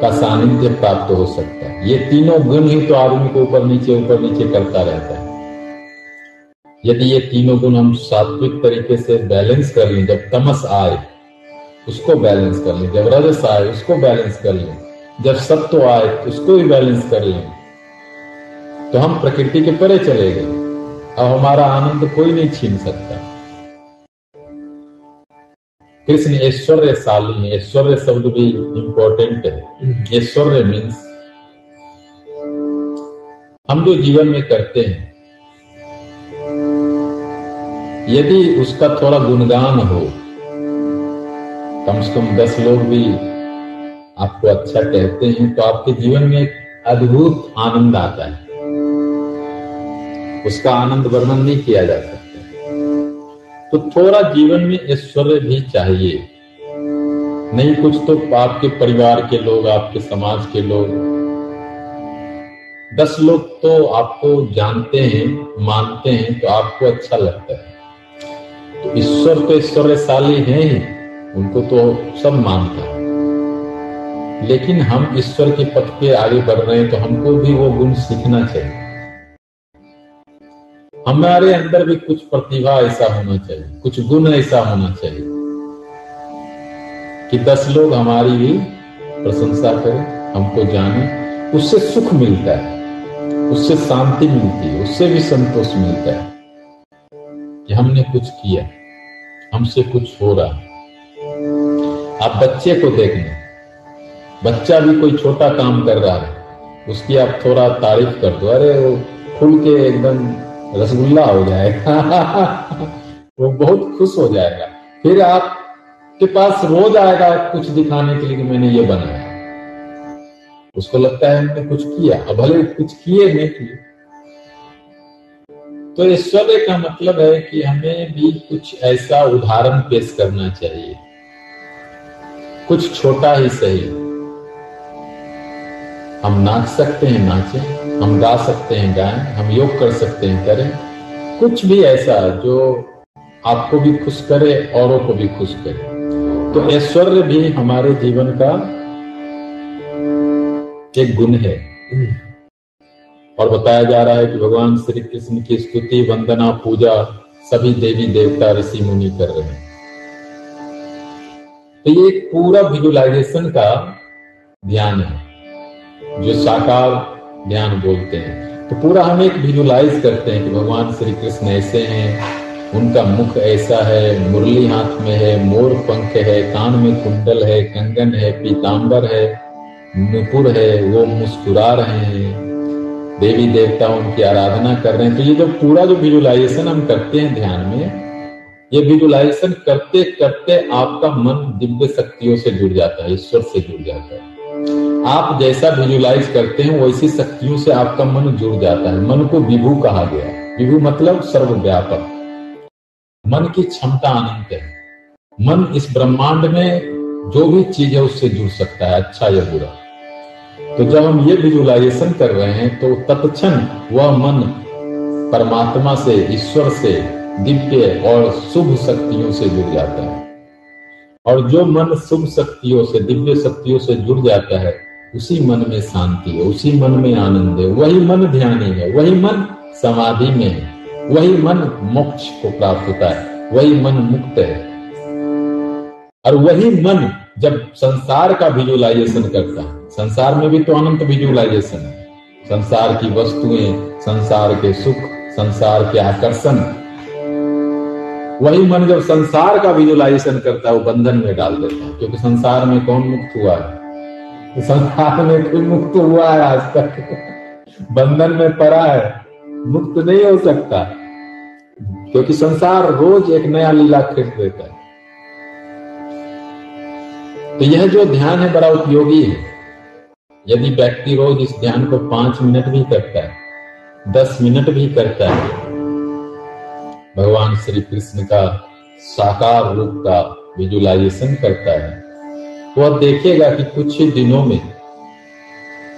का सानिध्य प्राप्त हो सकता है। ये तीनों गुण ही तो आदमी को ऊपर नीचे ऊपर नीचे करता रहता है। यदि ये तीनों गुण हम सात्विक तरीके से बैलेंस कर लें, जब तमस आए, उसको बैलेंस कर लें, जब रजस आए, उसको बैलेंस कर लें, जब सत्व आए, उसको भी बैलेंस कर लें तो हम प्रकृति के परे चले गए। अब हमारा आनंद कोई नहीं छीन सकता। कृष्ण ऐश्वर्यशाली है ऐश्वर्य शब्द भी इंपॉर्टेंट है। ऐश्वर्य मीन्स हम जो जीवन में करते हैं, यदि उसका थोड़ा गुणगान हो, कम से कम दस लोग भी आपको अच्छा कहते हैं तो आपके जीवन में एक अद्भुत आनंद आता है। उसका आनंद वर्णन नहीं किया जा सकता। तो थोड़ा जीवन में ऐश्वर्य भी चाहिए। नहीं कुछ तो आपके परिवार के लोग, आपके समाज के लोग। दस लोग तो आपको जानते हैं, मानते हैं तो आपको अच्छा लगता है। तो ईश्वर तो ऐश्वर्यशाली है ही, उनको तो सब मानता है। लेकिन हम ईश्वर के पथ पे आगे बढ़ रहे हैं तो हमको भी वो गुण सीखना चाहिए। हमारे अंदर भी कुछ प्रतिभा ऐसा होना चाहिए, कुछ गुण ऐसा होना चाहिए कि दस लोग हमारी भी प्रशंसा करें, हमको जाने, उससे सुख मिलता है, उससे शांति मिलती है, उससे भी संतोष मिलता है कि हमने कुछ किया, हमसे कुछ हो रहा है। आप बच्चे को देखने, बच्चा भी कोई छोटा काम कर रहा है, उसकी आप थोड़ा तारीफ़ कर दो, अरे वो खुल के एकदम रसगुल्ला हो जाएगा <laughs> वो बहुत खुश हो जाएगा। फिर आप के पास रोज आएगा कुछ दिखाने के लिए कि मैंने ये बनाया। उसको लगता है हमने कुछ किया। अब भले कुछ किए नहीं किए तो ऐश्वर्य का मतलब है कि हमें भी कुछ ऐसा उदाहरण पेश करना चाहिए। कुछ छोटा ही सही। हम नाच सकते हैं नाचें, हम गा सकते हैं गाएँ, हम योग कर सकते हैं करें। कुछ भी ऐसा जो आपको भी खुश करे, औरों को भी खुश करे। तो ऐश्वर्य भी हमारे जीवन का एक गुण है। और बताया जा रहा है कि भगवान श्री कृष्ण की स्तुति, वंदना, पूजा सभी देवी, देवता, ऋषि, मुनि कर रहे हैं। तो ये पूरा विजुलाइजेशन का ध्यान है। जो साकार ध्यान बोलते हैं। तो पूरा हम एक विजुलाइज करते हैं कि भगवान श्री कृष्ण ऐसे हैं, उनका मुख ऐसा है, मुरली हाथ में है, मोर पंख है, कान में कुंडल है, कंगन है पीताम्बर है नुपुर है, वो मुस्कुरा रहे हैं। देवी देवता उनकी आराधना कर रहे हैं। तो ये जो पूरा जो विजुलाइजेशन हम करते हैं ध्यान में, ये विजुलाइजेशन करते करते आपका मन दिव्य शक्तियों से जुड़ जाता है, ईश्वर से जुड़ जाता है। आप जैसा विजुलाइज करते हैं, वैसी शक्तियों से आपका मन जुड़ जाता है। मन को विभू कहा गया विभू मतलब सर्वव्यापक। मन की क्षमता अनंत है। मन इस ब्रह्मांड में जो भी चीज़ है, उससे जुड़ सकता है अच्छा या बुरा। तो जब हम ये विजुलाइजेशन कर रहे हैं तो तत्क्षण वह मन परमात्मा से, ईश्वर से, दिव्य और शुभ शक्तियों से जुड़ जाता है। और जो मन शुभ शक्तियों से, दिव्य शक्तियों से जुड़ जाता है, उसी मन में शांति है, उसी मन में आनंद है। वही मन ध्यानी है, वही मन समाधि में है, वही मन मोक्ष को प्राप्त होता है, वही मन मुक्त है। और वही मन जब संसार का विजुअलाइजेशन करता है, संसार में भी तो अनंत विजुअलाइजेशन है। संसार की वस्तुएँ, संसार के सुख, संसार के आकर्षण वही मन जब संसार का विजुअलाइजेशन करता है, वो बंधन में डाल देता है, क्योंकि संसार में कौन मुक्त हुआ है? संसार में कोई मुक्त हुआ है आज तक? बंधन में पड़ा है, मुक्त नहीं हो सकता। क्योंकि संसार रोज एक नया लीला खेल देता है। तो यह जो ध्यान है, बड़ा उपयोगी है। यदि व्यक्ति रोज इस ध्यान को पाँच मिनट भी करता है, दस मिनट भी करता है भगवान श्री कृष्ण का साकार रूप का विजुलाइजेशन करता है। वह देखेगा कि कुछ ही दिनों में,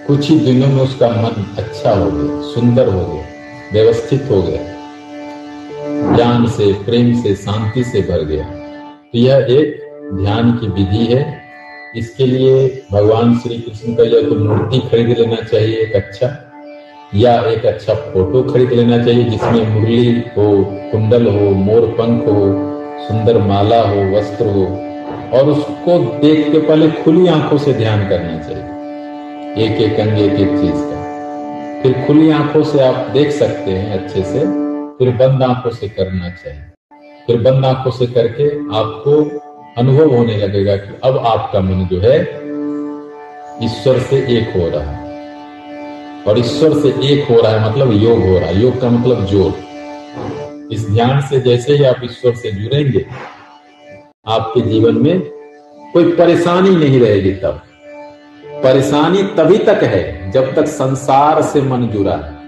कुछ ही दिनों में उसका मन अच्छा हो गया, सुंदर हो गया, व्यवस्थित हो गया। ज्ञान से, प्रेम से, शांति से भर गया। तो यह एक ध्यान की विधि है। इसके लिए भगवान श्री कृष्ण का या तो मूर्ति खरीद लेना चाहिए, एक अच्छा। या एक अच्छा फ़ोटो खरीद लेना चाहिए जिसमें मुरली हो, कुंडल हो, मोर पंख हो, सुंदर माला हो, वस्त्र हो, और उसको देख के पहले खुली आँखों से ध्यान करना चाहिए। एक एक अंग, एक एक चीज़ का। फिर खुली आँखों से आप देख सकते हैं अच्छे से, फिर बंद आँखों से करना चाहिए। फिर बंद आँखों से करके आपको अनुभव होने लगेगा कि अब आपका मन जो है, ईश्वर से एक हो रहा है। और ईश्वर से एक हो रहा है मतलब योग हो रहा है। योग का मतलब ज़ोर इस ध्यान से जैसे ही आप ईश्वर से जुड़ेंगे, आपके जीवन में कोई परेशानी नहीं रहेगी तब। परेशानी तभी तक है जब तक संसार से मन जुड़ा है।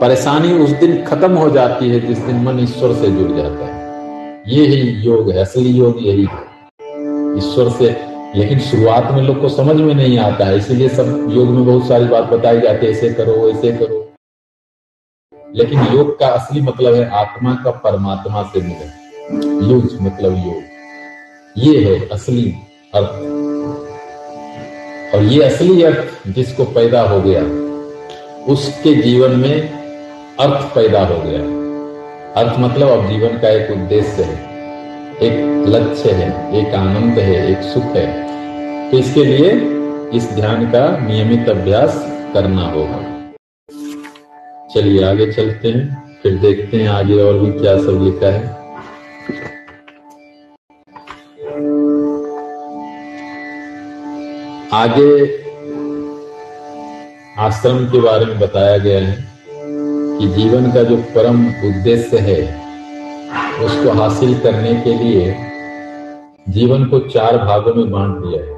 परेशानी उस दिन खत्म हो जाती है जिस दिन मन ईश्वर से जुड़ जाता है। ये ही योग है, असली योग यही है। ईश्वर से लेकिन शुरुआत में लोग को समझ में नहीं आता है, इसीलिए सब योग में बहुत सारी बात बताई जाती है, ऐसे करो ऐसे करो। लेकिन योग का असली मतलब है आत्मा का परमात्मा से मिले यूज़ मतलब योग। ये है असली अर्थ। और ये असली अर्थ जिसको पैदा हो गया, उसके जीवन में अर्थ पैदा हो गया। अर्थ मतलब अब जीवन का एक उद्देश्य है, एक लक्ष्य है, एक आनंद है, एक सुख है। तो इसके लिए इस ध्यान का नियमित अभ्यास करना होगा। चलिए आगे चलते हैं, फिर देखते हैं आगे और भी क्या सब लिखा है। आगे आश्रम के बारे में बताया गया है कि जीवन का जो परम उद्देश्य है, उसको हासिल करने के लिए जीवन को चार भागों में बांट दिया है।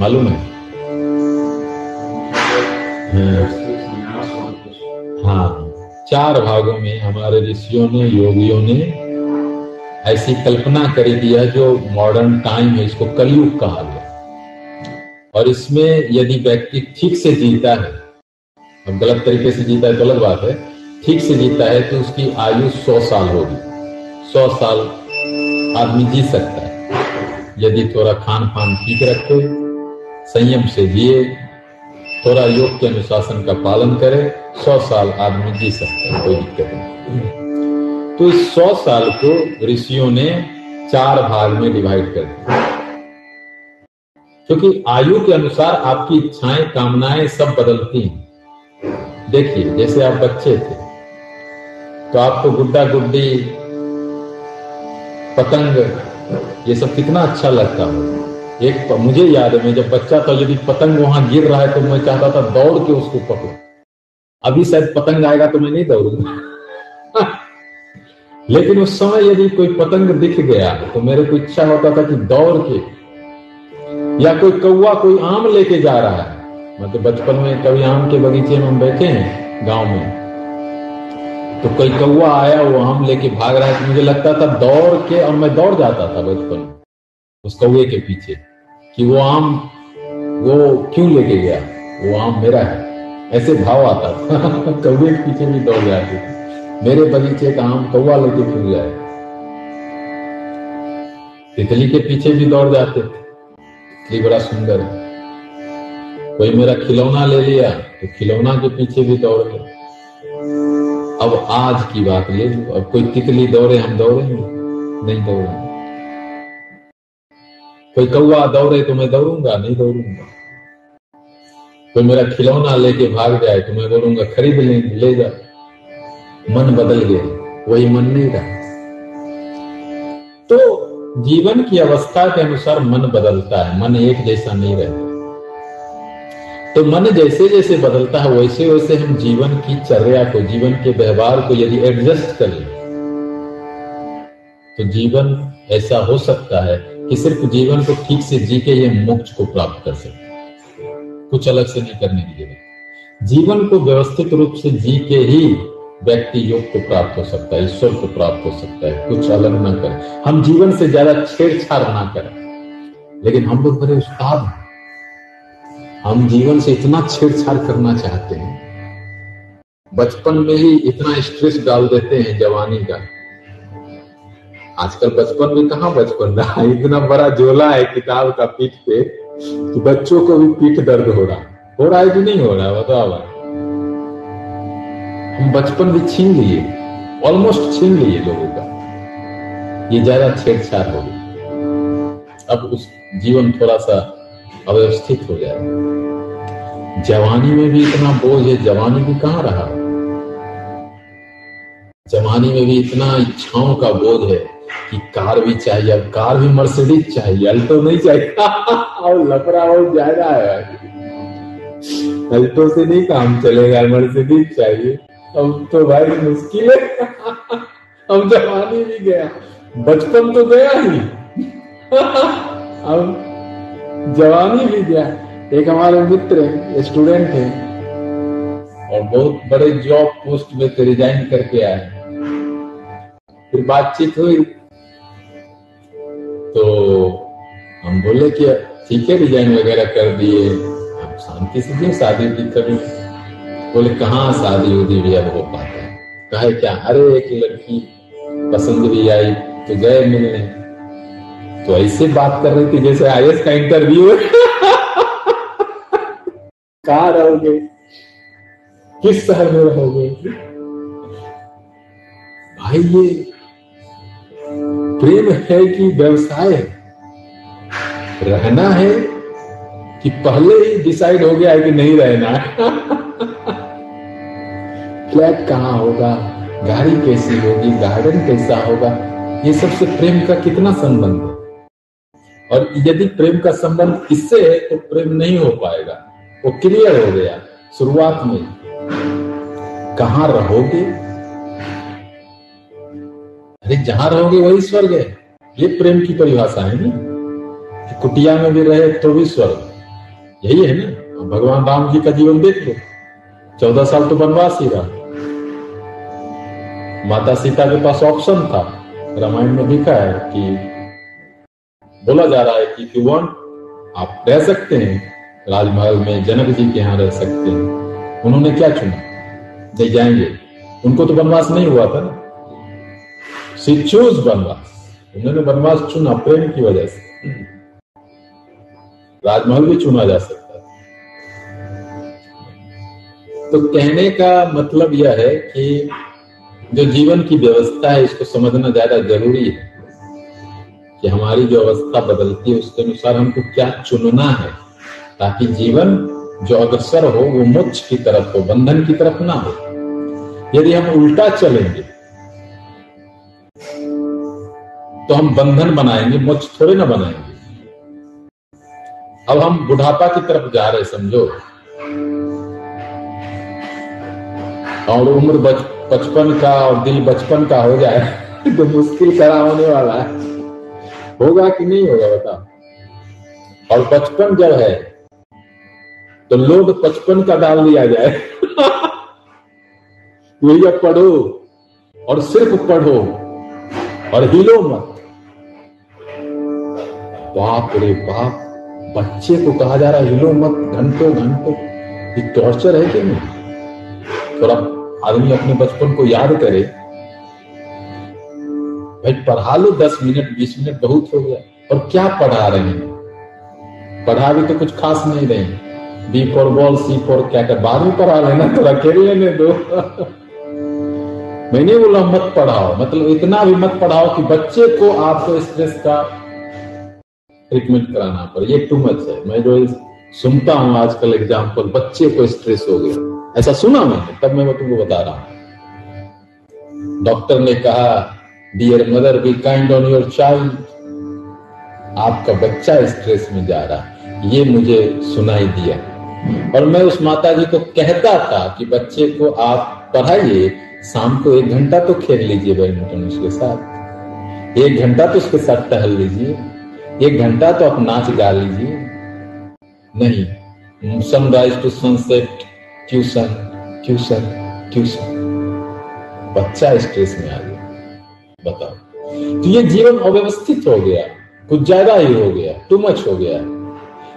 मालूम है? हाँ चार भागों में हमारे ऋषियों ने, योगियों ने ऐसी कल्पना करी दिया जो मॉडर्न टाइम है, इसको कलयुग कहा गया। और इसमें यदि व्यक्ति ठीक से जीता है, अब गलत तरीके से जीता है गलत बात है, ठीक से जीता है तो उसकी आयु सौ साल होगी। सौ साल आदमी जी सकता है। यदि थोड़ा खान पान ठीक रखे संयम से जिए, थोड़ा योग के अनुशासन का पालन करे, सौ साल आदमी जी सकता है, कोई दिक्कत नहीं। तो इस सौ साल को ऋषियों ने चार भाग में डिवाइड कर दिया। क्योंकि आयु के अनुसार आपकी इच्छाएँ, कामनाएँ सब बदलती हैं। देखिए, जैसे आप बच्चे थे तो आपको गुड्डा गुड्डी, पतंग, ये सब कितना अच्छा लगता हो एक मुझे याद है, मैं जब बच्चा था, यदि पतंग वहाँ गिर रहा है तो मैं चाहता था दौड़ के उसको पकड़ो। अभी शायद पतंग आएगा तो मैं नहीं दौड़ूँगा। <laughs> लेकिन उस समय यदि कोई पतंग दिख गया तो मेरे को इच्छा होता था कि दौड़ के, या कोई कौआ कोई आम लेके जा रहा है। मतलब बचपन में कभी आम के बगीचे में हम बैठे हैं, गाँव में। तो कोई कौआ आया, वो आम लेके भाग रहा है तो मुझे लगता था दौड़ के, और मैं दौड़ जाता था बचपन उस कौए के पीछे। कि वो आम, वो क्यों लेके गया? वो आम मेरा है। ऐसे भाव आता था। <laughs> कौए के पीछे भी दौड़ जाते थे। मेरे बगीचे का आम कौआ लेके क्यों गया। तितली के पीछे भी दौड़ जाते थे। तितली बड़ा सुंदर है। कोई मेरा खिलौना ले लिया तो खिलौना के पीछे भी दौड़ गए अब आज की बात लो अब कोई तितली दौड़े, हम दौड़ेंगे। नहीं दौड़ूँगा। कोई कौआ दौड़े तो मैं दौड़ूँगा, नहीं दौड़ूँगा। कोई मेरा खिलौना लेके भाग जाए तो मैं बोलूँगा, खरीद ले ले जा। मन बदल गया, वही मन नहीं रहा। तो जीवन की अवस्था के अनुसार मन बदलता है, मन एक जैसा नहीं रहता। तो मन जैसे जैसे बदलता है, वैसे वैसे हम जीवन की चर्या को, जीवन के व्यवहार को यदि एडजस्ट करें तो जीवन ऐसा हो सकता है कि सिर्फ़ जीवन को ठीक से जी के ये मोक्ष को प्राप्त कर सकते कुछ अलग से नहीं करने की ज़रूरत। जीवन को व्यवस्थित रूप से जी के ही व्यक्ति योग को प्राप्त हो सकता है, ईश्वर को प्राप्त हो सकता है। कुछ अलग ना करें। हम जीवन से ज़्यादा छेड़छाड़ ना करें। लेकिन हम लोग बड़े उस्ताद हैं। हम जीवन से इतना छेड़छाड़ करना चाहते हैं। बचपन में ही इतना स्ट्रेस डाल देते हैं जवानी का। आजकल बचपन में कहा बचपन रहा <laughs> इतना बड़ा झोला है किताब का पीठ पे कि बच्चों को भी पीठ दर्द हो रहा हो। रहा है कि नहीं हो रहा बताओ हम बचपन भी छीन लिए। ऑलमोस्ट छीन लिए लोगों का। ये ज़्यादा छेड़छाड़ हो गई। अब उस जीवन थोड़ा सा अव्यवस्थित हो जाए जवानी में भी इतना बोझ है। जवानी भी कहाँ रहा? जवानी में भी इतना इच्छाओं का बोझ है। कि कार भी चाहिए, अब कार भी मर्सिडीज चाहिए अल्टो नहीं चाहिए। <laughs> और लफड़ा और ज़्यादा है। अल्टो से नहीं काम चलेगा मर्सिडीज चाहिए। अब तो भाई मुश्किल है। <laughs> अब जवानी भी गया, बचपन तो गया ही। <laughs> अब जवानी भी गया, एक हमारे मित्र स्टूडेंट है। और बहुत बड़े जॉब पोस्ट में से रिजाइन करके आए। फिर बातचीत हुई। तो हम बोले कि ठीक है डिज़ाइन वगैरह कर दिए। अब शांति से भी शादी भी कर। बोले, कहाँ शादी उदी भी अब हो पाता है। कहे क्या अरे एक लड़की पसंद भी आई तो गए मिलने। तो ऐसे बात कर रही थी जैसे आईएस का इंटरव्यू <laughs> कहा रहोगे? किस शहर में रहोगे? भाई, ये प्रेम है कि व्यवसाय है? रहना है कि पहले ही डिसाइड हो गया है कि नहीं रहना है? <laughs> फ्लैट कहाँ होगा? गाड़ी कैसी होगी? गार्डन कैसा होगा? ये सबसे प्रेम का कितना संबंध है? और यदि प्रेम का संबंध इससे है तो प्रेम नहीं हो पाएगा। वो क्लियर हो गया शुरुआत में। कहा रहोगे? अरे जहाँ रहोगे वही स्वर्ग है। ये प्रेम की परिभाषा है ना? कि कुटिया में भी रहे तो भी स्वर्ग। यही है ना? भगवान राम जी का जीवन देख लो। चौदह साल तो वनवास ही रहा। माता सीता के पास ऑप्शन था। रामायण में लिखा है कि बोला जा रहा है कि यू वांट आप रह सकते हैं। राजमहल में जनक जी के यहाँ रह सकते हैं। उन्होंने क्या चुना? नहीं जाएँगे। उनको तो वनवास नहीं हुआ था ना। चूज़ वनवास उन्होंने वनवास चुना प्रेम की वजह से। राजमहल भी चुना जा सकता है। तो कहने का मतलब यह है कि जो जीवन की व्यवस्था है, इसको समझना ज़्यादा ज़रूरी है कि हमारी जो अवस्था बदलती है, उसके अनुसार हमको क्या चुनना है ताकि जीवन जो अग्रसर हो, वो मोक्ष की तरफ़ हो, बंधन की तरफ़ ना हो। यदि हम उल्टा चलेंगे तो हम बंधन बनाएँगे, मोक्ष थोड़े ना बनाएँगे। अब हम बुढ़ापा की तरफ़ जा रहे समझो। और उम्र बचपन का और दिल बचपन का हो जाए <laughs> तो मुश्किल करा होने वाला है। होगा कि नहीं होगा बता और बचपन जब है तो लोड पचपन का डाल दिया जाए। <laughs> भैया पढ़ो और सिर्फ़ पढ़ो और हिलो मत। बाप रे बाप, बच्चे को कहा जा रहा है, हिलो मत, घंटों घंटों। ये टॉर्चर है कि नहीं? थोड़ा आदमी अपने बचपन को याद करे। भाई, पढ़ा लो दस मिनट, बीस मिनट, बहुत हो गया। और क्या पढ़ा रहे हैं? पढ़ा भी तो कुछ खास नहीं रहे। B for ball C for क्या कर बाद में पढ़ा लेना थोड़ा खेल लेने दो। <laughs> मैंने बोला, मत पढ़ाओ। मतलब इतना भी मत पढ़ाओ कि बच्चे को आपको स्ट्रेस का ट्रीटमेंट कराना पड़े। ये टू मच है। मैं जो सुनता हूँ आजकल एग्ज़ाम्पल बच्चे को स्ट्रेस हो गया। ऐसा सुना मैंने, तब मैं तुमको बता रहा हूँ। डॉक्टर ने कहा dear mother be kind on your child आपका बच्चा स्ट्रेस में जा रहा है। ये मुझे सुनाई दिया। और मैं उस माता जी को कहता था कि बच्चे को आप पढ़ाइए, शाम को एक घंटा तो खेल लीजिए बैडमिंटन उसके साथ। एक घंटा तो उसके साथ टहल लीजिए। एक घंटा तो आप नाच गा लीजिए। नहीं sunrise to sunset tuition tuition tuition बच्चा स्ट्रेस में आ गया। बताओ। तो ये जीवन अव्यवस्थित हो गया, कुछ ज़्यादा ही हो गया टू मच हो गया।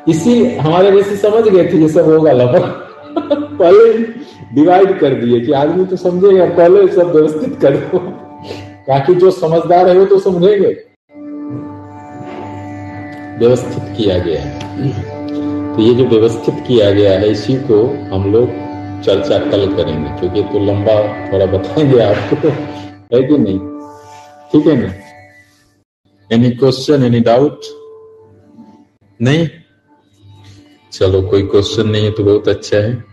इसी हमारे वैसे समझ गए थे ये सब होगा लगभग <laughs> पहले डिवाइड कर दिए कि आदमी तो समझेगा, पहले सब व्यवस्थित कर दो। <laughs> ताकि जो समझदार है वो तो समझेंगे। व्यवस्थित किया गया है। तो ये जो व्यवस्थित किया गया है, इसी को हम लोग चर्चा कल करेंगे, क्योंकि तो लंबा थोड़ा बताएँगे आपको, है कि नहीं? ठीक है ना? एनी क्वेश्चन एनी डाउट नहीं? चलो, कोई क्वेश्चन नहीं है तो बहुत अच्छा है।